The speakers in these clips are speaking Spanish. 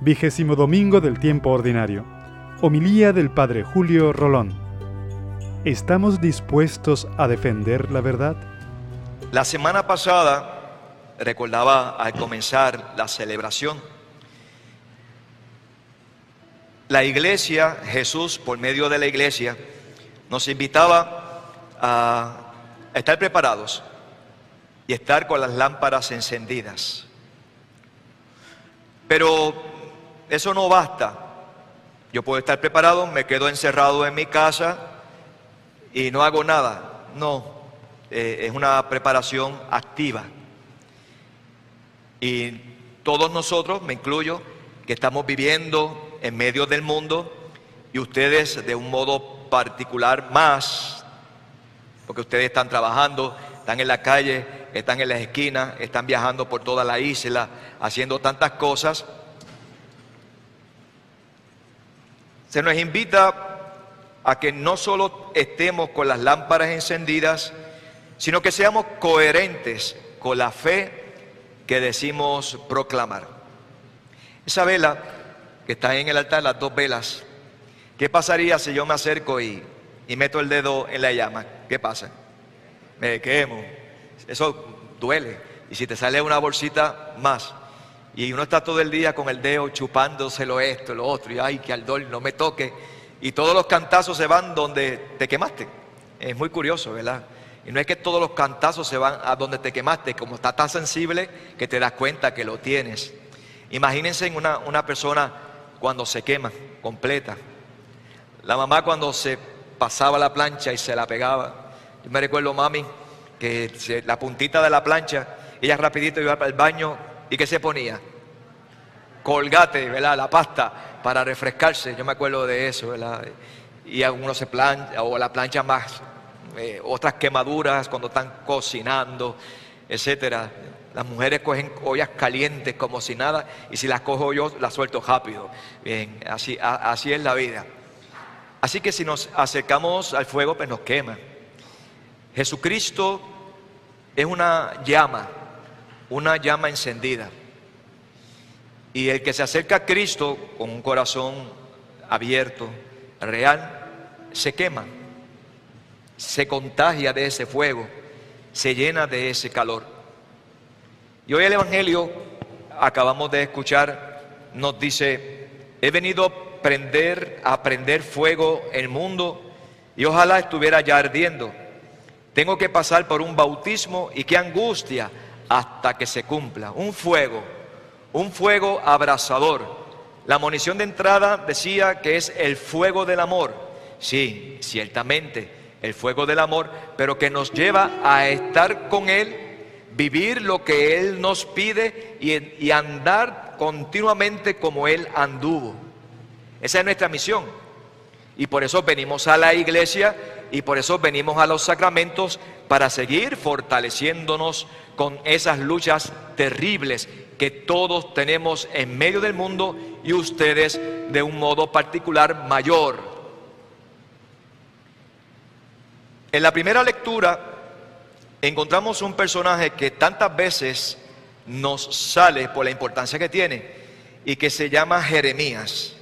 Vigésimo domingo del tiempo ordinario. Homilía del Padre Julio Rolón. ¿Estamos dispuestos a defender la verdad? La semana pasada recordaba al comenzar la celebración. La iglesia, Jesús por medio de la iglesia, nos invitaba a estar preparados y estar con las lámparas encendidas. Pero eso no basta. Yo puedo estar preparado, me quedo encerrado en mi casa y no hago nada. No, eh, es una preparación activa. Y todos nosotros, me incluyo, que estamos viviendo en medio del mundo y ustedes de un modo particular más, porque ustedes están trabajando, están en la calle, están en las esquinas, están viajando por toda la isla, haciendo tantas cosas. Se nos invita a que no solo estemos con las lámparas encendidas, sino que seamos coherentes con la fe que decimos proclamar. Esa vela que está en el altar, las dos velas, ¿qué pasaría si yo me acerco y, y meto el dedo en la llama? ¿Qué pasa? Me quemo. Eso duele. Y si te sale una bolsita más, y uno está todo el día con el dedo chupándoselo esto, lo otro, y ay, que aldol no me toque. Y todos los cantazos se van donde te quemaste. Es muy curioso, ¿verdad? Y no es que todos los cantazos se van a donde te quemaste, como está tan sensible que te das cuenta que lo tienes. Imagínense en una, una persona cuando se quema completa. La mamá cuando se pasaba la plancha y se la pegaba. Yo me recuerdo, mami, que la puntita de la plancha, ella rapidito iba para el baño ¿Y qué se ponía? Colgate, ¿verdad? La pasta para refrescarse. Yo me acuerdo de eso, ¿verdad? Y algunos se plancha, o la plancha más, eh, otras quemaduras cuando están cocinando, etcétera. Las mujeres cogen ollas calientes como si nada, y si las cojo yo, las suelto rápido. Bien, así, así es la vida. Así que si nos acercamos al fuego, pues nos quema. Jesucristo es una llama una llama encendida. Y el que se acerca a Cristo con un corazón abierto, real, se quema, se contagia de ese fuego, se llena de ese calor. Y hoy el Evangelio, acabamos de escuchar, nos dice, he venido a prender, a prender fuego el mundo y ojalá estuviera ya ardiendo. Tengo que pasar por un bautismo y qué angustia hasta que se cumpla. Un fuego, un fuego abrasador. La munición de entrada decía que es el fuego del amor. Sí, ciertamente, el fuego del amor, pero que nos lleva a estar con Él, vivir lo que Él nos pide y, y andar continuamente como Él anduvo. Esa es nuestra misión. Y por eso venimos a la iglesia y por eso venimos a los sacramentos para seguir fortaleciéndonos con esas luchas terribles que todos tenemos en medio del mundo y ustedes de un modo particular mayor. En la primera lectura encontramos un personaje que tantas veces nos sale por la importancia que tiene y que se llama Jeremías.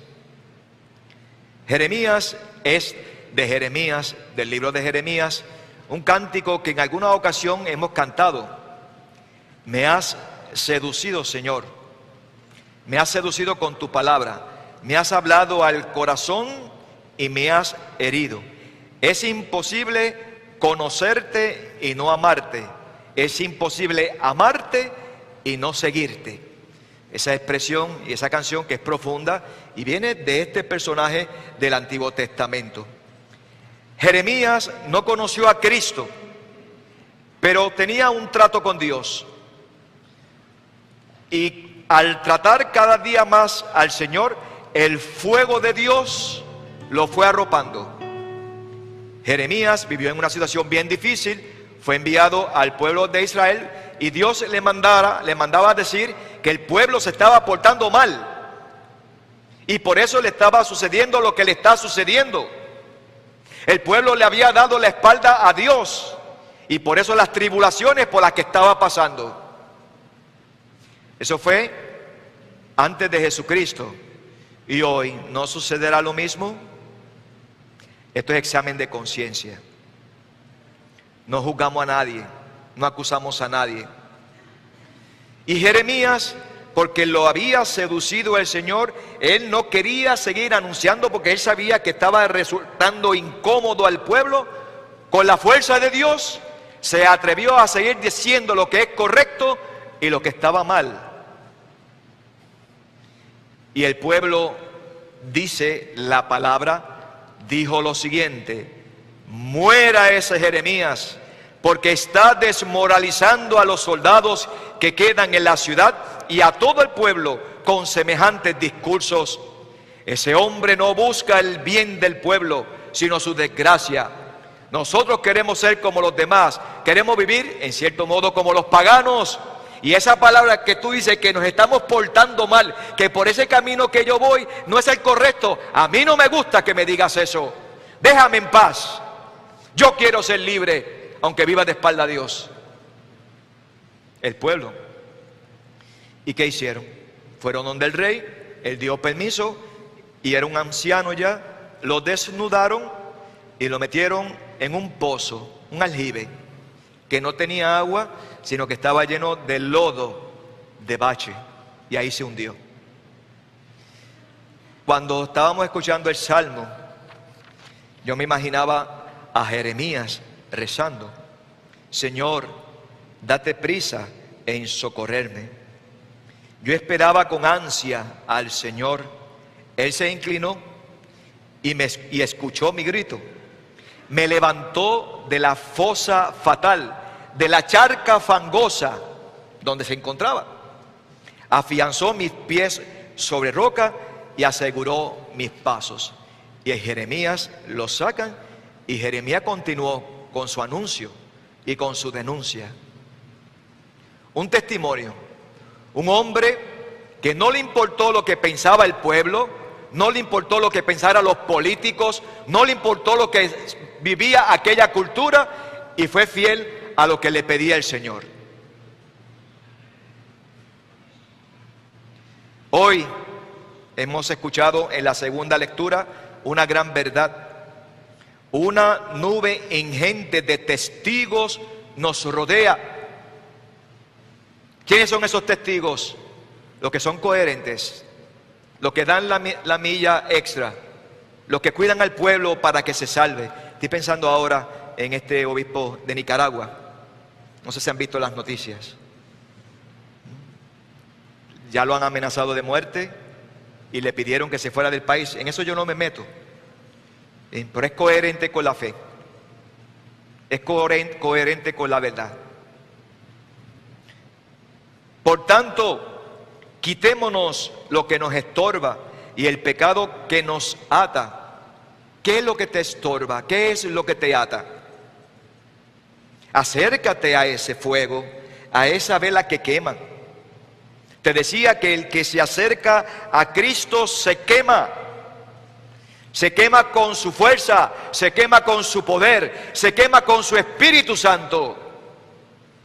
Jeremías es de Jeremías, del libro de Jeremías, un cántico que en alguna ocasión hemos cantado. Me has seducido, Señor. Me has seducido con tu palabra. Me has hablado al corazón y me has herido. Es imposible conocerte y no amarte. Es imposible amarte y no seguirte. Esa expresión y esa canción que es profunda y viene de este personaje del Antiguo Testamento. Jeremías no conoció a Cristo, pero tenía un trato con Dios. Y al tratar cada día más al Señor, el fuego de Dios lo fue arropando. Jeremías vivió en una situación bien difícil, fue enviado al pueblo de Israel y Dios le, mandara, le mandaba decir que el pueblo se estaba portando mal. Y por eso le estaba sucediendo lo que le está sucediendo. El pueblo le había dado la espalda a Dios y por eso las tribulaciones por las que estaba pasando. Eso fue antes de Jesucristo y hoy, ¿no sucederá lo mismo? Esto es examen de conciencia. No juzgamos a nadie, no acusamos a nadie. Y Jeremías, porque lo había seducido el Señor, él no quería seguir anunciando porque él sabía que estaba resultando incómodo al pueblo. Con la fuerza de Dios, se atrevió a seguir diciendo lo que es correcto y lo que estaba mal. Y el pueblo dice la palabra, dijo lo siguiente, muera ese Jeremías, porque está desmoralizando a los soldados que quedan en la ciudad y a todo el pueblo con semejantes discursos. Ese hombre no busca el bien del pueblo, sino su desgracia. Nosotros queremos ser como los demás, queremos vivir en cierto modo como los paganos. Y esa palabra que tú dices que nos estamos portando mal, que por ese camino que yo voy no es el correcto, a mí no me gusta que me digas eso. Déjame en paz. Yo quiero ser libre, aunque viva de espalda a Dios. El pueblo. ¿Y qué hicieron? Fueron donde el rey, él dio permiso y era un anciano ya, lo desnudaron y lo metieron en un pozo, un aljibe, que no tenía agua, sino que estaba lleno de lodo, de bache, y ahí se hundió. Cuando estábamos escuchando el salmo, yo me imaginaba a Jeremías rezando, Señor, date prisa en socorrerme. Yo esperaba con ansia al Señor. Él se inclinó y, me, y escuchó mi grito. Me levantó de la fosa fatal, de la charca fangosa donde se encontraba. Afianzó mis pies sobre roca y aseguró mis pasos. Y Jeremías lo sacan y Jeremías continuó con su anuncio y con su denuncia. Un testimonio. Un hombre que no le importó lo que pensaba el pueblo, no le importó lo que pensaran los políticos, no le importó lo que vivía aquella cultura y fue fiel a lo que le pedía el Señor. Hoy hemos escuchado en la segunda lectura una gran verdad una nube ingente de testigos nos rodea. ¿Quiénes son esos testigos? Los que son coherentes, los que dan la, milla extra, los que cuidan al pueblo para que se salve. Estoy pensando ahora en este obispo de Nicaragua. No sé si han visto las noticias. Ya lo han amenazado de muerte y le pidieron que se fuera del país. En eso yo no me meto. Eh, pero es coherente con la fe. Es coherente, con la verdad. Por tanto, quitémonos lo que nos estorba y el pecado que nos ata. ¿Qué es lo que te estorba? ¿Qué es lo que te ata? Acércate a ese fuego, a esa vela que quema. Te decía que el que se acerca a Cristo se quema se quema con su fuerza, se quema con su poder, se quema con su Espíritu Santo.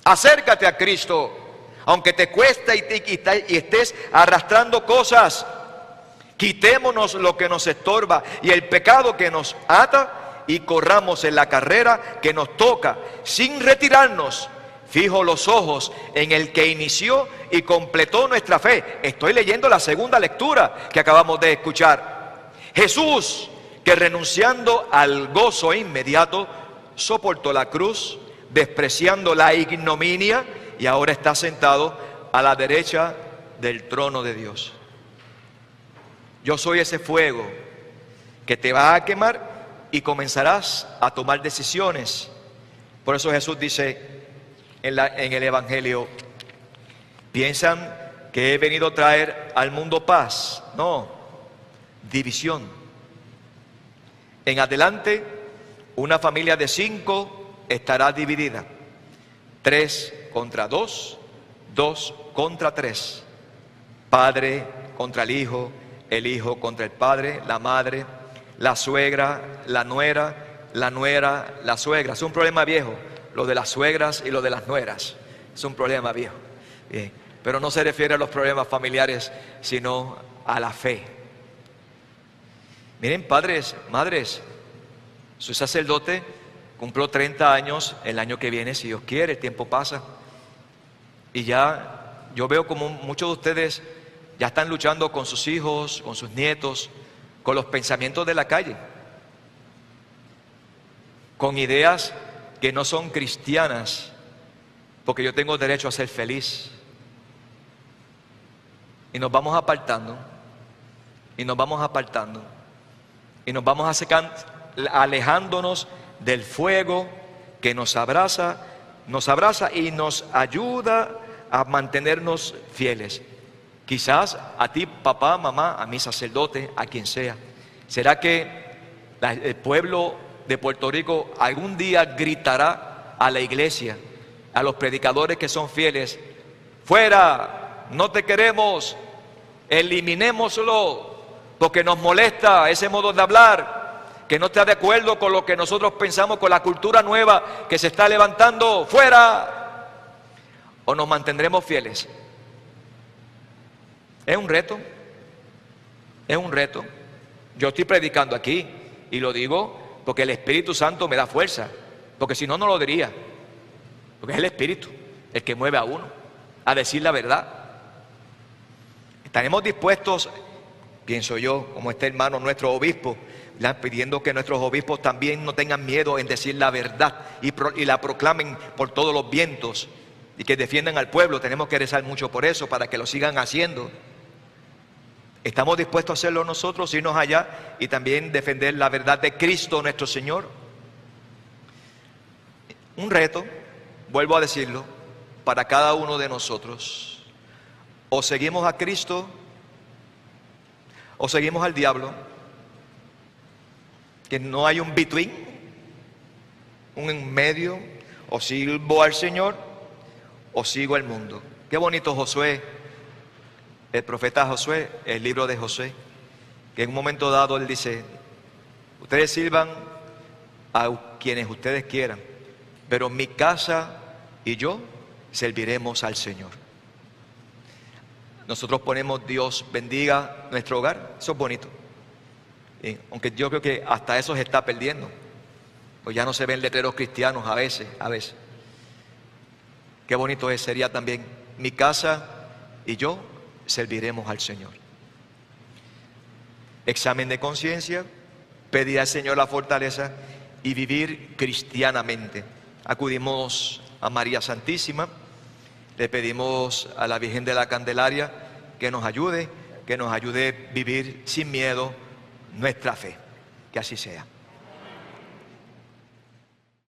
Acércate a Cristo, aunque te cuesta y, y estés arrastrando cosas. Quitémonos lo que nos estorba y el pecado que nos ata y corramos en la carrera que nos toca sin retirarnos. Fijo los ojos en el que inició y completó nuestra fe. Estoy leyendo la segunda lectura que acabamos de escuchar. Jesús, que renunciando al gozo inmediato, soportó la cruz, despreciando la ignominia, y ahora está sentado a la derecha del trono de Dios. Yo soy ese fuego que te va a quemar y comenzarás a tomar decisiones. Por eso Jesús dice en, en el Evangelio, piensan que he venido a traer al mundo paz. No, división. En adelante, una familia de cinco estará dividida. Tres contra dos, dos contra tres. Padre contra el hijo, el hijo contra el padre, la madre, la suegra, la nuera, la nuera, la suegra. Es un problema viejo, lo de las suegras y lo de las nueras. Es un problema viejo. pero no se refiere a los problemas familiares, sino a la fe. Miren, padres, madres, su sacerdote cumplió 30 años el año que viene, si Dios quiere, el tiempo pasa. Y ya yo veo como muchos de ustedes ya están luchando con sus hijos, con sus nietos, con los pensamientos de la calle, con ideas que no son cristianas, porque yo tengo derecho a ser feliz. Y nos vamos apartando, y nos vamos apartando, y nos vamos alejándonos del fuego que nos abraza, nos abraza y nos ayuda a mantenernos fieles. Quizás a ti, papá, mamá, a mi sacerdote, a quien sea. ¿Será que el pueblo de Puerto Rico algún día gritará a la iglesia, a los predicadores que son fieles, fuera, no te queremos, eliminémoslo, porque nos molesta ese modo de hablar, que no está de acuerdo con lo que nosotros pensamos, con la cultura nueva que se está levantando, fuera, o nos mantendremos fieles. Es un reto, es un reto. Yo estoy predicando aquí y lo digo porque el Espíritu Santo me da fuerza, porque si no, no lo diría, porque es el Espíritu el que mueve a uno a decir la verdad. Estaremos dispuestos, pienso yo, como este hermano, nuestro obispo, pidiendo que nuestros obispos también no tengan miedo en decir la verdad y, y la proclamen por todos los vientos y que defiendan al pueblo. Tenemos que rezar mucho por eso, para que lo sigan haciendo. ¿Estamos dispuestos a hacerlo nosotros, irnos allá y también defender la verdad de Cristo nuestro Señor? Un reto, vuelvo a decirlo, para cada uno de nosotros. O seguimos a Cristo o seguimos al diablo. Que no hay un between, un en medio, o sigo al Señor o sigo al mundo. Qué bonito Josué el profeta Josué, el libro de Josué, que en un momento dado él dice, ustedes sirvan a quienes ustedes quieran, pero mi casa y yo serviremos al Señor. Nosotros ponemos Dios bendiga nuestro hogar, eso es bonito. aunque yo creo que hasta eso se está perdiendo, pues ya no se ven letreros cristianos a veces, a veces. Qué bonito es, sería también mi casa y yo serviremos al Señor. Examen de conciencia, pedir al Señor la fortaleza y vivir cristianamente. Acudimos a María Santísima, le pedimos a la Virgen de la Candelaria que nos ayude, que nos ayude a vivir sin miedo nuestra fe. Que así sea.